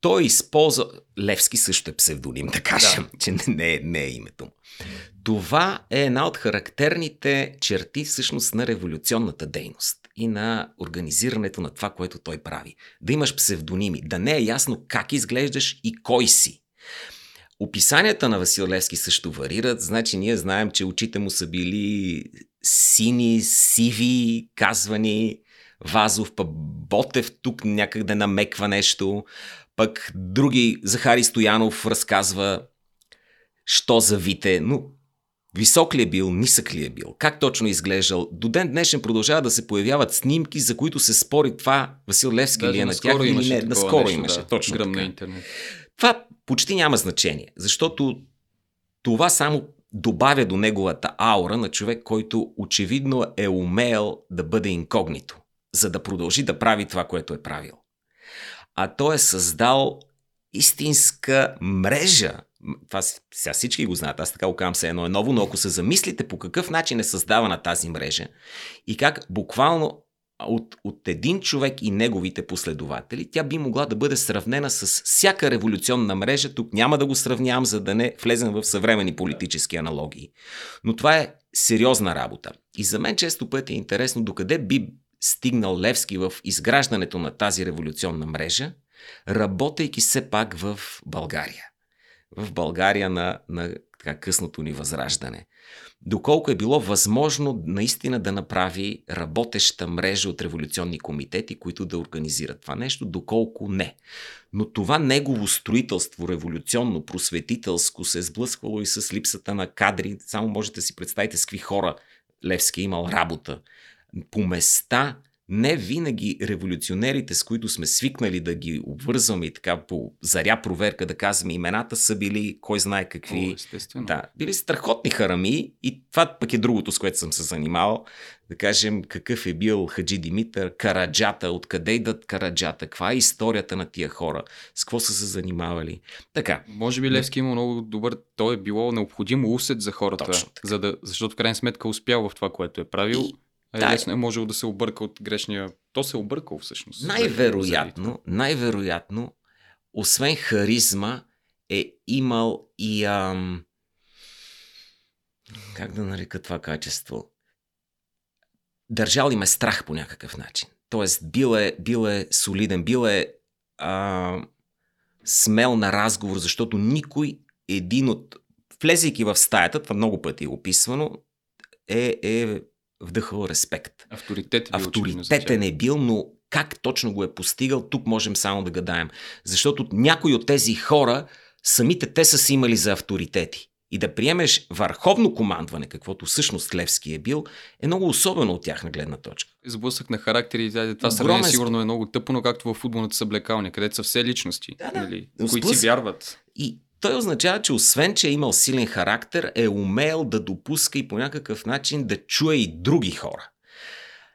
Той използва... Левски също е псевдоним, да кажем, да. че не, не, е, не е името му. Това е една от характерните черти всъщност на революционната дейност и на организирането на това, което той прави. Да имаш псевдоними, да не е ясно как изглеждаш и кой си. Описанията на Васил Левски също варират, значи ние знаем, че очите му са били сини, сиви, казвани, Вазов, па Ботев тук някъде намеква нещо. Пък други, Захари Стоянов разказва, що за вите, но висок ли е бил, нисък ли е бил, как точно е изглеждал. До ден днешен продължава да се появяват снимки, за които се спори това Васил Левски ли е на тях или не. Наскоро нещо, имаше, да, точно така. интернет. Това почти няма значение, защото това само добавя до неговата аура на човек, който очевидно е умел да бъде инкогнито, за да продължи да прави това, което е правил а той е създал истинска мрежа. Това сега всички го знаят, аз така го се едно е ново, но ако се замислите по какъв начин е създавана тази мрежа и как буквално от, от един човек и неговите последователи, тя би могла да бъде сравнена с всяка революционна мрежа. Тук няма да го сравнявам, за да не влезем в съвремени политически аналогии. Но това е сериозна работа. И за мен често пъти е интересно докъде би стигнал Левски в изграждането на тази революционна мрежа, работейки все пак в България. В България на, на така, късното ни възраждане. Доколко е било възможно наистина да направи работеща мрежа от революционни комитети, които да организират това нещо, доколко не. Но това негово строителство, революционно, просветителско, се е сблъсквало и с липсата на кадри. Само можете си представите с какви хора Левски е имал работа по места не винаги революционерите, с които сме свикнали да ги обвързваме и така по заря проверка да казваме имената, са били кой знае какви. О, естествено. Да, били страхотни харами и това пък е другото, с което съм се занимавал. Да кажем какъв е бил Хаджи Димитър, Караджата, откъде идат Караджата, каква е историята на тия хора, с какво са се занимавали. Така. Може би Левски има много добър, той е било необходимо усет за хората, за да, защото в крайна сметка успял в това, което е правил. И- да. е лесно е можел да се обърка от грешния. То се е объркал всъщност. Най-вероятно, най-вероятно, освен харизма, е имал и ам, как да нарека това качество? Държал им е страх по някакъв начин. Тоест, бил е, бил е солиден, бил е а, смел на разговор, защото никой един от... Влезейки в стаята, това много пъти е описвано, е, е вдъхал респект. Авторитет е бил Авторитетен тях. е бил, но как точно го е постигал, тук можем само да гадаем. Защото някои от тези хора, самите те са си имали за авторитети. И да приемеш върховно командване, каквото всъщност Левски е бил, е много особено от тяхна гледна точка. Сблъсък на характери. Това Огромен сравнение сигурно е много тъпо, но както в футболната съблекалня, където са все личности, Да, да. нали, които си вярват. И той означава, че освен, че е имал силен характер, е умел да допуска и по някакъв начин да чуе и други хора.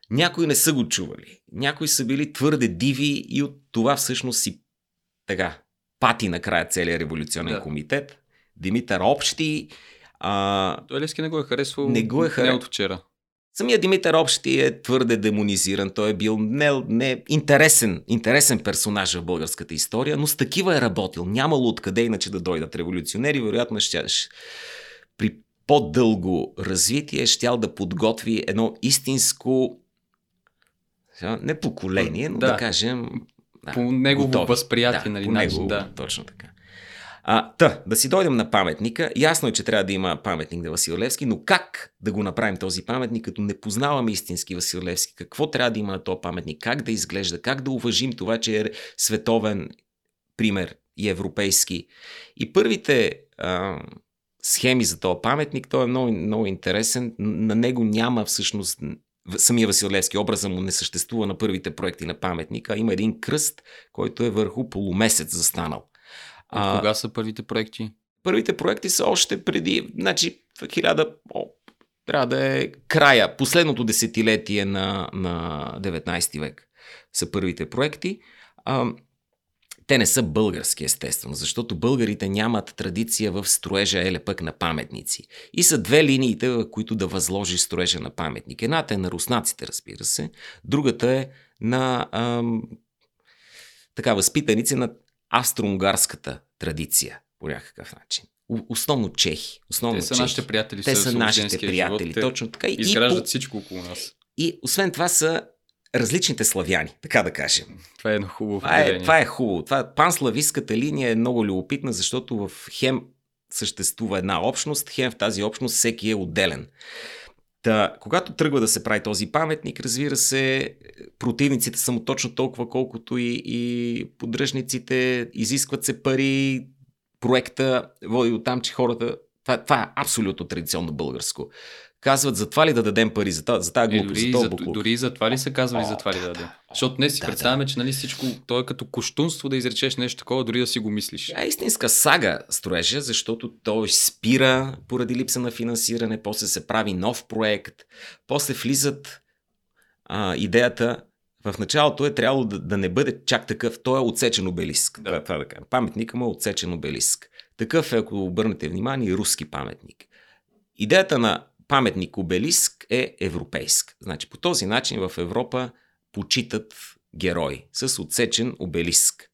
Някои не са го чували. Някои са били твърде диви и от това всъщност си така пати накрая целият революционен Да. комитет. Димитър Общи. А, Той Левски не го е харесвал. Не го е харе- Не от вчера. Самия Димитър Общи е твърде демонизиран. Той е бил не, не интересен, интересен персонаж в българската история, но с такива е работил. Нямало откъде иначе да дойдат революционери. Вероятно ще, при по-дълго развитие щял да подготви едно истинско не поколение, но да, Да. да кажем да, По негово готови. възприятие, да, нали, по начин, негово, да. Точно така. А, та, да си дойдем на паметника. Ясно е, че трябва да има паметник на Васил Левски, но как да го направим този паметник, като не познаваме истински Васил Левски? Какво трябва да има на този паметник? Как да изглежда? Как да уважим това, че е световен пример и европейски? И първите а, схеми за този паметник, той е много, много интересен. На него няма всъщност самия Васил Левски, образа му не съществува на първите проекти на паметника. Има един кръст, който е върху полумесец застанал. От кога са първите проекти? Първите проекти са още преди, значи, в 1000, о, трябва да е края, последното десетилетие на, на 19 век са първите проекти. А, те не са български, естествено, защото българите нямат традиция в строежа еле пък на паметници. И са две линиите, в които да възложи строежа на паметник. Едната е на руснаците, разбира се, другата е на ам, така, възпитаници на австро-унгарската традиция по някакъв начин. Основно чехи. Основно Те са чехи. нашите приятели. Те са нашите приятели, живот. Точно така. И, Изграждат по- всичко около нас. и освен това са различните славяни, така да кажем. Това е едно хубаво Това е, това е хубаво. Това, панславистската линия е много любопитна, защото в Хем съществува една общност, Хем в тази общност всеки е отделен. Та, когато тръгва да се прави този паметник, разбира се, противниците са му точно толкова, колкото и, и поддръжниците, изискват се пари, проекта води от там, че хората... Това, това е абсолютно традиционно българско. Казват, за това ли да дадем пари, за, та- за тази Е, глупост, за този буклук. дори за това ли са казвали О, за това ли да да, даде? да. Защото днес си Да, представяме, че нали всичко, то е като коштунство да изречеш нещо такова, дори да си го мислиш. Тя е истинска сага строежа, защото той спира поради липса на финансиране, после се прави нов проект, после влизат а, идеята в началото е трябвало да, да не бъде чак такъв. Той е отсечен обелиск. Да. Да. Това да кажем. Паметника му е отсечен обелиск. Такъв е, ако обърнете внимание, и руски паметник. Идеята на паметник обелиск е европейска. Значи по този начин в Европа почитат герои с отсечен обелиск.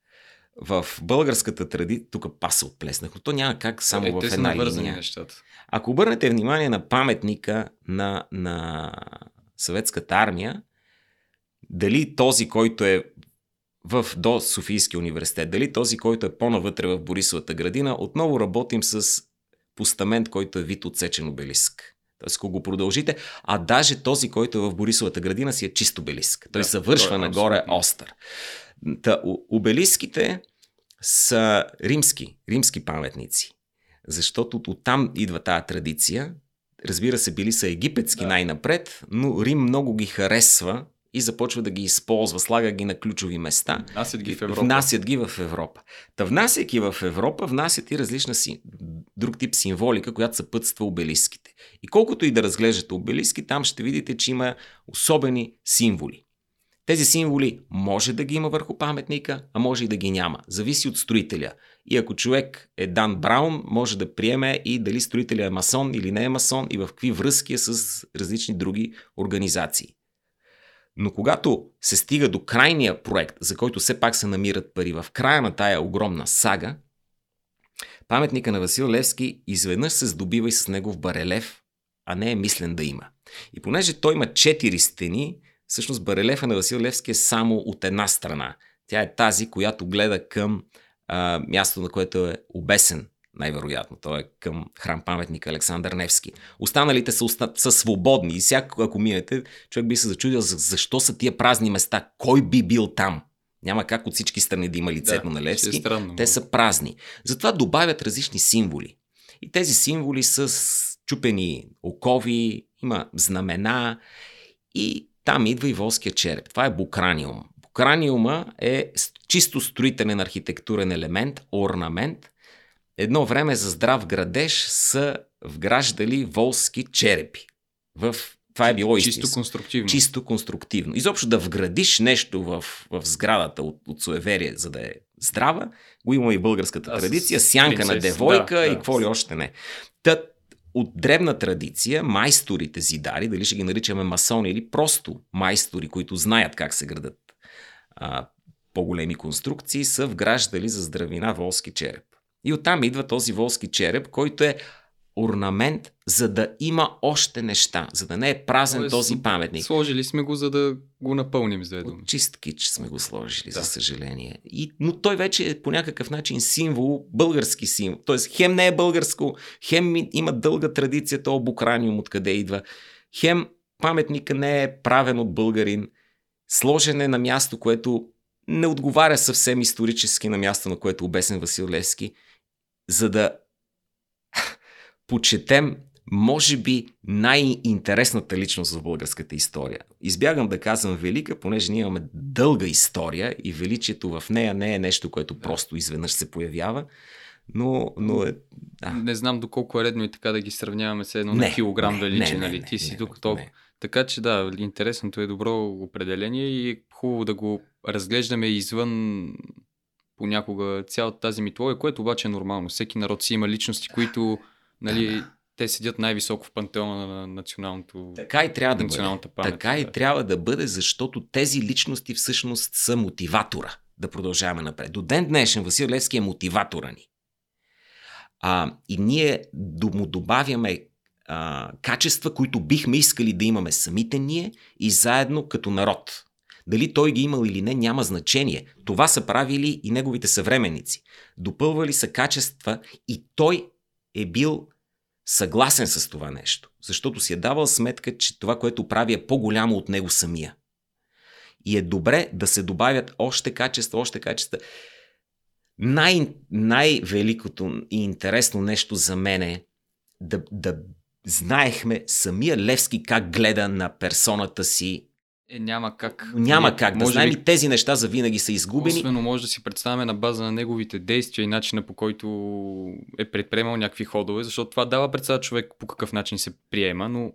В българската традиция, тук паса отплеснах, но то няма как само е, в една линия. нещата. Ако обърнете внимание на паметника на, на съветската армия, дали този, който е в до Софийския университет, дали този, който е по-навътре в Борисовата градина, отново работим с постамент, който е вид отсечен обелиск. Тоест, ако го продължите, а даже този, който е в Борисовата градина, си е чисто обелиск. Той Да, завършва той е нагоре абсолютно. остър. Та, обелиските са римски, римски паметници. Защото оттам идва тази традиция. Разбира се, били са египетски да. най-напред, но Рим много ги харесва и започва да ги използва, слага ги на ключови места. Внасят ги в Европа. Внасят ги в Европа. Та внасяйки в Европа, внасят и различна си, друг тип символика, която съпътства обелиските. И колкото и да разглеждате обелиски, там ще видите, че има особени символи. Тези символи може да ги има върху паметника, а може и да ги няма. Зависи от строителя. И ако човек е Дан Браун, може да приеме и дали строителя е масон или не е масон и в какви връзки е с различни други организации. Но когато се стига до крайния проект, за който все пак се намират пари в края на тая огромна сага, паметника на Васил Левски изведнъж се здобива и с негов барелев, а не е мислен да има. И понеже той има четири стени, всъщност барелефа на Васил Левски е само от една страна. Тя е тази, която гледа към а, място, на което е обесен най-вероятно. Той е към храм паметник Александър Невски. Останалите са, са свободни и всяко, ако минете, човек би се зачудил защо са тия празни места, кой би бил там. Няма как от всички страни да има лицето да, на Левски. Е странно, Те са празни. Затова добавят различни символи. И тези символи са чупени окови, има знамена и там идва и волския череп. Това е букраниум. Букраниума е чисто строителен архитектурен елемент, орнамент. Едно време за здрав градеж са вграждали волски черепи. В това е било истинско. Чисто конструктивно. Чисто конструктивно. Изобщо да вградиш нещо в, в сградата от, от суеверие, за да е здрава, го има и българската а, традиция, сянка принцес, на девойка да, и какво да. ли още не. Та, от древна традиция, майсторите зидари, дали ще ги наричаме масони или просто майстори, които знаят как се градат а, по-големи конструкции, са вграждали за здравина волски череп. И оттам идва този волски череп, който е орнамент, за да има още неща, за да не е празен Тоест, този паметник. Сложили сме го, за да го напълним с две думи. Чист кич сме го сложили, да. за съжаление. И, но той вече е по някакъв начин символ, български символ. Тоест, хем не е българско, хем има дълга традиция, то букраниум, откъде идва. Хем паметника не е правен от българин, сложен е на място, което не отговаря съвсем исторически на място, на което е обесен Васил Левски, за да почетем, може би, най-интересната личност в българската история. Избягам да казвам велика, понеже ние имаме дълга история и величието в нея не е нещо, което да. просто изведнъж се появява, но, но е... Да. Не знам доколко е редно и така да ги сравняваме с едно не, на килограм не, величие, не, нали? Не, Ти си не, докато... Не. Така че да, интересното е добро определение и е хубаво да го разглеждаме извън понякога цялата тази митология, което обаче е нормално. Всеки народ си има личности, които нали, да, те седят най-високо в пантеона на националното. Така и трябва да бъде. Памет, така да. и трябва да бъде, защото тези личности всъщност са мотиватора да продължаваме напред. До ден днешен Васил Левски е мотиватора ни. А, и ние му добавяме а, качества, които бихме искали да имаме самите ние и заедно като народ. Дали той ги имал или не, няма значение. Това са правили и неговите съвременници. Допълвали са качества и той е бил съгласен с това нещо, защото си е давал сметка, че това, което прави е по-голямо от него самия. И е добре да се добавят още качества, още качества. Най- най-великото и интересно нещо за мен е да, да знаехме самия Левски как гледа на персоната си е, няма как. Няма как. Може да знаем ли тези неща за винаги са изгубени. Освено може да си представяме на база на неговите действия и начина по който е предприемал някакви ходове, защото това дава представа човек по какъв начин се приема, но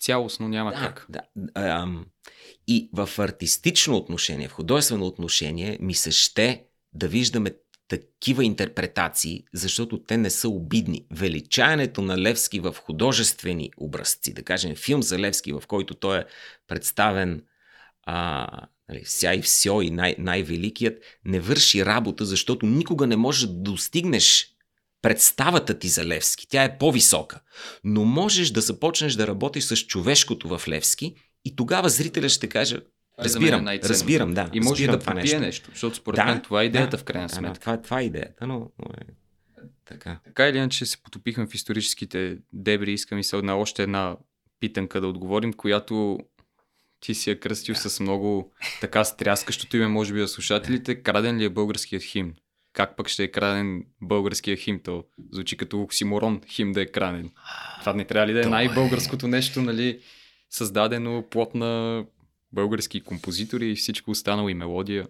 цялостно няма да, как. Да. А, и в артистично отношение, в художествено отношение ми се ще да виждаме такива интерпретации, защото те не са обидни. Величаенето на Левски в художествени образци, да кажем филм за Левски, в който той е представен а, нали, вся и все и най- най-великият, не върши работа, защото никога не можеш да достигнеш представата ти за Левски. Тя е по-висока. Но можеш да започнеш да работиш с човешкото в Левски и тогава зрителят ще каже, Разбирам, е разбирам, да. И може да това нещо. нещо, защото според да, мен това е идеята да, в крайна сметка. Да, това, това е идеята, но, но е така. Така или иначе се потопихме в историческите дебри. Искам и се на още една питанка да отговорим, която ти си я кръстил да. с много така стряскащото име, може би, за слушателите. Краден ли е българският химн? Как пък ще е краден българския химн? То звучи като оксиморон хим да е краден. Това не трябва ли да е най-българското нещо, нали? Създадено плотна български композитори и всичко останало и мелодия.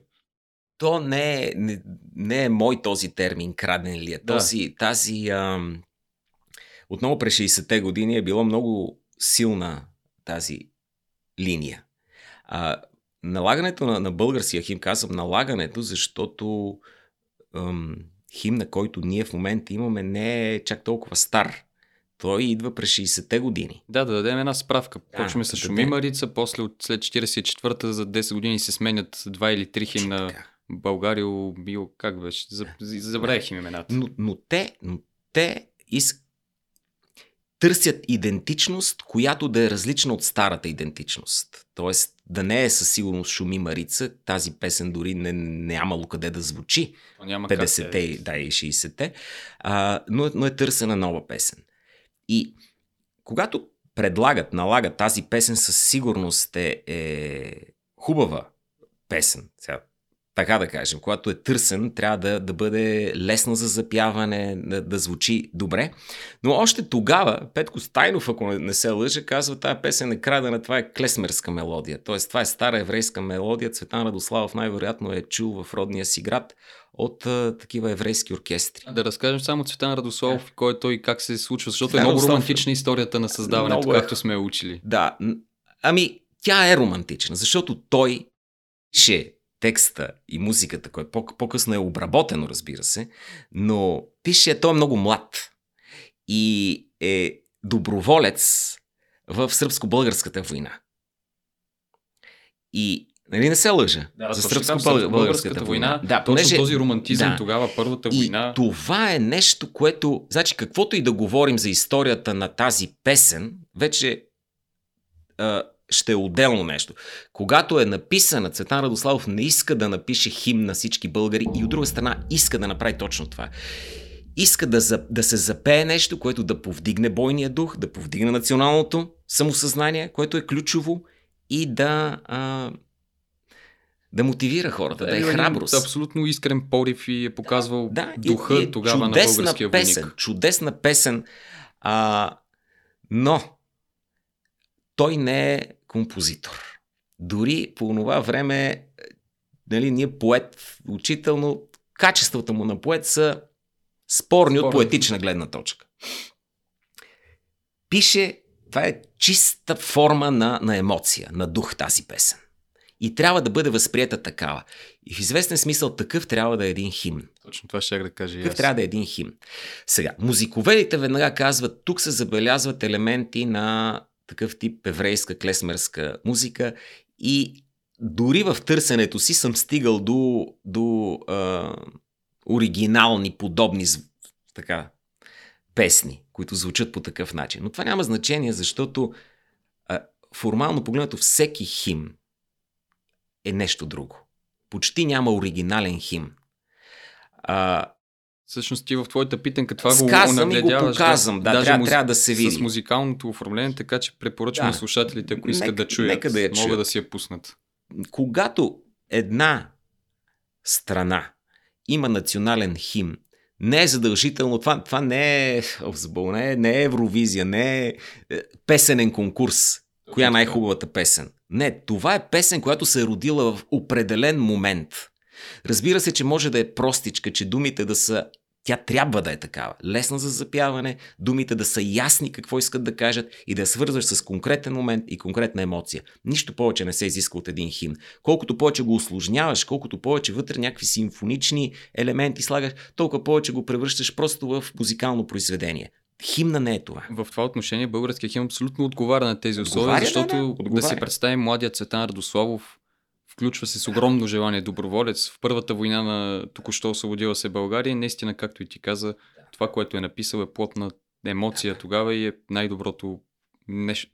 То не е, не, не е мой този термин, краден ли е. Да. Този, тази... Ам, отново през 60-те години е било много силна тази линия. А, налагането на, на българския хим, казвам налагането, защото ам, химна, който ние в момента имаме, не е чак толкова стар. Той идва през 60-те години. Да, да дадем една справка. Почваме с да Шуми дадем. Марица, после от след 44-та за 10 години се сменят два или три химна. Така. Българио, био, как беше? За- Забравих им имената. Но, но те, но те из... търсят идентичност, която да е различна от старата идентичност. Тоест да не е със сигурност Шуми Марица, тази песен дори не, нямало къде да звучи. Но Няма как 50-те, е. да, и 60-те, а, но, но е търсена нова песен. И когато предлагат, налагат тази песен, със сигурност е, е хубава песен. Сега, така да кажем, когато е търсен, трябва да, да бъде лесна за запяване, да, да звучи добре. Но още тогава Петко Стайнов, ако не, се лъжа, казва, тая песен е крадена, това е клесмерска мелодия. Тоест, това е стара еврейска мелодия. Цветан Радославов най-вероятно е чул в родния си град от а, такива еврейски оркестри. Да разкажем само Цветан Радославов, кой е той и как се случва, защото Цветан е много романтична историята на създаването, Много е. както сме учили. Да, ами тя е романтична, защото той пише текста и музиката, който по- по-късно е обработено, разбира се, но пише, той е много млад и е доброволец в сръбско-българската война. И нали не се лъжа? за сръбско-българската война. Да, точно този романтизъм да. тогава, първата И война. това е нещо, което... Значи, каквото и да говорим за историята на тази песен, вече а, ще е отделно нещо. Когато е написана, Цветан Радославов не иска да напише химн на всички българи и от друга страна иска да направи точно това. Иска да, за, да се запее нещо, което да повдигне бойния дух, да повдигне националното самосъзнание, което е ключово и да, а, да мотивира хората, да, е имал един храброст. Абсолютно искрен порив и е показвал Да, и- духа и е тогава на българския песен, войник. Чудесна песен, а, но той не е композитор. Дори по това време, е, нали, ние поет, учително, качествата му на поет са спорни от Спорни. поетична гледна точка. Пише, това е чиста форма на, на емоция, на дух тази песен. И трябва да бъде възприета такава. И в известен смисъл такъв трябва да е един химн. Точно това ще да кажа и Какъв аз. трябва да е един химн. Сега, музиковедите веднага казват, тук се забелязват елементи на такъв тип еврейска клесмерска музика и дори в търсенето си съм стигал до, до а, оригинални, подобни така, песни, които звучат по такъв начин. Но това няма значение, защото а, формално погледнато всеки хим е нещо друго. Почти няма оригинален хим. А, Всъщност ти в твоята питанка това го Сказвам и го показвам. Да, Даже трябва, муз- трябва да се види. С музикалното оформление, така че препоръчвам Да. слушателите, ако искат Нека- да чуят, нека да я могат чуят. да си я пуснат. Когато една страна има национален хим, не е задължително, това, това не е не е, не е Евровизия, не е е, песенен конкурс. Коя е най-хубавата песен? Не, това е песен, която се е родила в определен момент. Разбира се, че може да е простичка, че думите да са тя трябва да е такава. Лесна за запяване, думите да са ясни какво искат да кажат и да я свързваш с конкретен момент и конкретна емоция. Нищо повече не се изисква от един химн. Колкото повече го осложняваш, колкото повече вътре някакви симфонични елементи слагаш, толкова повече го превръщаш просто в музикално произведение. Химна не е това. В това отношение българския химн абсолютно отговаря на тези условия, Отговаря, да, защото да, да, отговаря. си представим младият Цветан Радославов включва се с огромно желание доброволец в първата война на току-що освободила се България. Наистина, както и ти каза, това, което е написал е плотна емоция тогава и е най-доброто неш...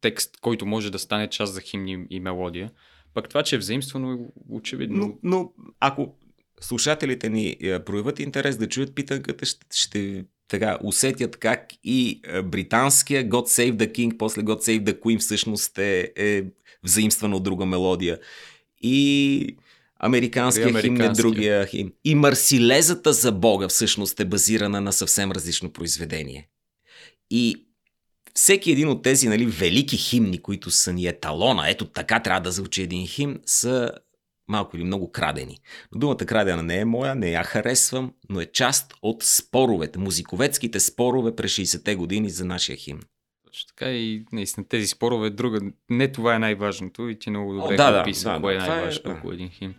текст, който може да стане част за химни и мелодия. Пък това, че е взаимствано е очевидно. Но, но ако слушателите ни е, проявят интерес да чуят питанката, ще, ще така, усетят как и е, британския God Save the King, после God Save the Queen всъщност е, е взаимствана от друга мелодия. И американския И химн е другия химн. И Марсилезата за Бога всъщност е базирана на съвсем различно произведение. И всеки един от тези нали, велики химни, които са ни еталона, ето така трябва да звучи един химн, са малко или много крадени. Но думата крадена не е моя, не я харесвам, но е част от споровете, музиковецките спорове през 60-те години за нашия химн. Точно така и наистина тези спорове друга. Не това е най-важното и ти много добре О, да, да, описа да, кое е да, това е- най-важното да. около един химн.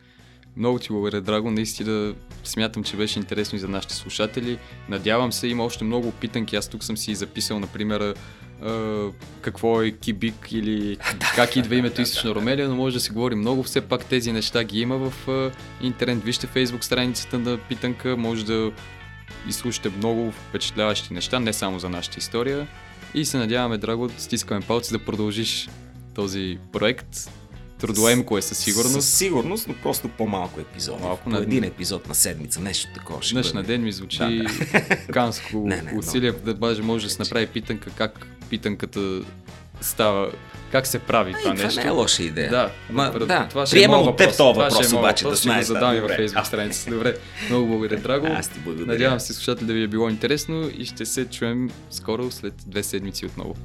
Много ти благодаря, Драго. Наистина смятам, че беше интересно и за нашите слушатели. Надявам се, има още много питанки. Аз тук съм си записал, например, какво е кибик или [laughs] как идва името Източна Ромелия, но може да си говори много. Все пак тези неща ги има в интернет. Вижте фейсбук страницата на питанка, може да изслушате много впечатляващи неща, не само за нашата история. И се надяваме, Драго, стискаме палци да продължиш този проект. Трудоемко е със сигурност. Със сигурност, но просто по-малко епизоди. Малко на- един епизод на седмица, нещо такова. ще Днешна бъде. ден ми звучи Да, канско [laughs] Не, не, усилие, да баже може да се направи питанка как питанката става, как се прави Ай, това това нещо. не е лоша идея. Да, Ма, да. това ще Приемам е от теб въпрос. този Това е въпрос, моят обаче, да въпрос, ще го знаеш. задам и да, във добре. фейсбук А, страницата. Добре, много благодаря, Драго. Аз ти благодаря. Надявам се слушатели да ви е било интересно и ще се чуем скоро след две седмици отново.